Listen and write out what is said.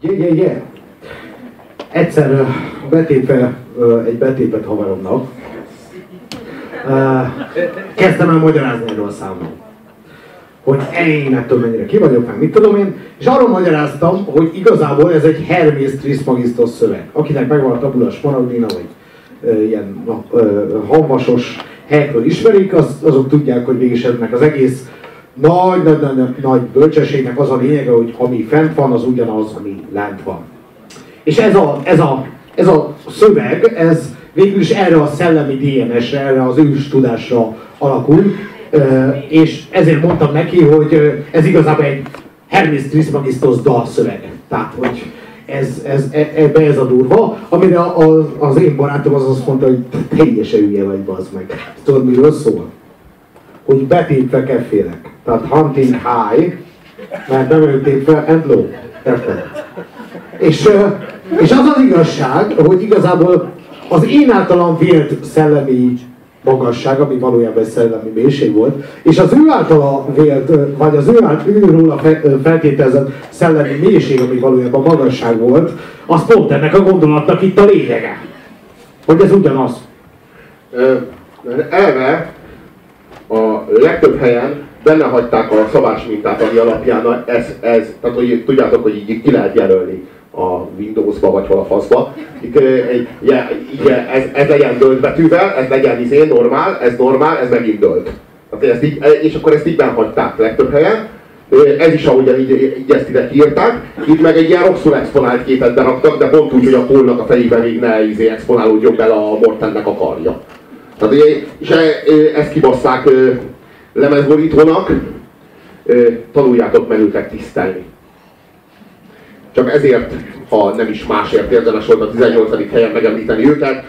Yeah, yeah, yeah. Egyszer betépve egy betépet haveromnak, kezdtem el magyarázni erről a számot. Hogy én ettől mennyire ki vagyok, meg mit tudom én, és arról magyaráztam, hogy igazából ez egy Hermes Trismegistus szöveg. Akinek megvan a tabula smaragdina, vagy ilyen na, hamvasos helyekről ismerik, az, azok tudják, hogy mégis ennek az egész nagy, nagy, nagy, nagy bölcsességnek az a lényege, hogy ami fent van, az ugyanaz, ami lent van. És ez a, ez a, ez a szöveg, ez végül is erre a szellemi DNS-re, erre az ős tudásra alakul, és ezért mondtam neki, hogy ez igazából egy Hermes Trismegistus dalszöveg. Tehát, hogy ez, ez, e, ebbe ez a durva, amire az, az én barátom az azt mondta, hogy teljesen hülye vagy, bazd meg. Tudod, miről szól? Hogy betépve keffélek. Tehát hunting high, mert nem ölték fel, low. És, és az az igazság, hogy igazából az én általam vélt szellemi magasság, ami valójában egy szellemi mélység volt, és az ő általa vélt, vagy az ő, által, ő róla feltételezett szellemi mélység, ami valójában magasság volt, az pont ennek a gondolatnak itt a lényege. Hogy ez ugyanaz. Elve a legtöbb helyen benne hagyták a szabás mintát, ami alapján ez, ez tehát hogy tudjátok, hogy így ki lehet jelölni a Windows-ba vagy hol a faszba. Itt, ez, ez legyen dölt betűvel, ez legyen izé, normál, ez normál, ez megint dölt. Tehát ezt így, és akkor ezt így hagyták legtöbb helyen. Ez is ahogyan így, így ezt ide kiírták. Itt meg egy ilyen rosszul exponált képet beraktak, de pont úgy, hogy a Paulnak a fejében még ne izé, exponálódjon bele a Mortennek a karja. Tehát, és e, ezt kibasszák lemezborítónak, tanuljátok meg őket tisztelni. Csak ezért, ha nem is másért érdemes volt a 18. helyen megemlíteni őket,